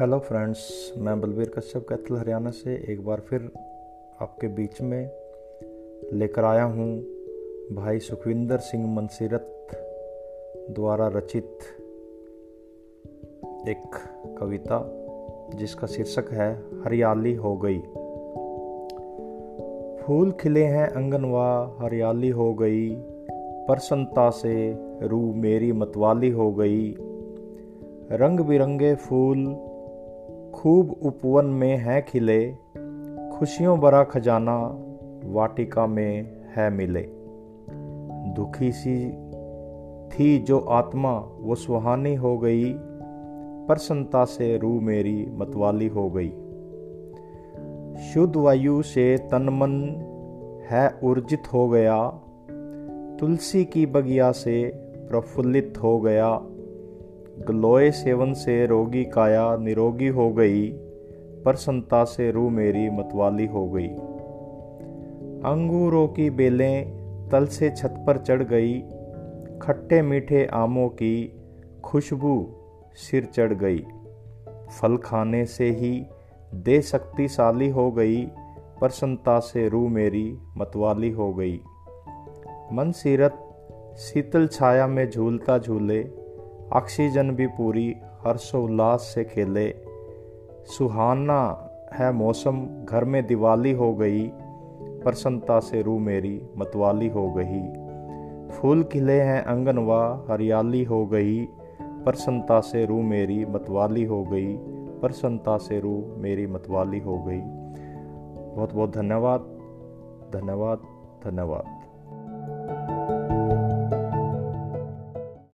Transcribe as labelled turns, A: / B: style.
A: Hello friends मैं बलबीर कश्यप, कैथल, हरियाणा से एक बार फिर आपके बीच में लेकर आया हूँ भाई सुखविंदर सिंह मनसीरत द्वारा रचित एक कविता, जिसका शीर्षक है, हरियाली हो गई। फूल खिले हैं अंगनवा, हरियाली हो गई। प्रसन्नता से रू मेरी मतवाली हो गई। रंग बिरंगे फूल खूब उपवन में है खिले, खुशियों भरा खजाना वाटिका में है मिले। दुखी सी थी जो आत्मा, वो सुहानी हो गई, प्रसन्नता से रू मेरी मतवाली हो गई। शुद्ध वायु से तन मन है ऊर्जित हो गया, तुलसी की बगिया से प्रफुल्लित हो गया। गलोए सेवन से रोगी काया निरोगी हो गई प्रसन्नता से रू मेरी मतवाली हो गई। अंगूरों की बेलें तल से छत पर चढ़ गई, खट्टे मीठे आमों की खुशबू सिर चढ़ गई। फल खाने से ही दे शक्तिशाली हो गई प्रसन्नता से रू मेरी मतवाली हो गई। मन सीरत, शीतल छाया में झूलता झूले ऑक्सीजन भी पूरी हर्षोल्लास से खेले सुहाना है मौसम घर में दिवाली हो गई प्रसन्नता से रू मेरी मतवाली हो गई फूल खिले हैं अंगनवा हरियाली हो गई प्रसन्नता से रू मेरी मतवाली हो गई प्रसन्नता से रू मेरी मतवाली हो गई बहुत बहुत धन्यवाद धन्यवाद धन्यवाद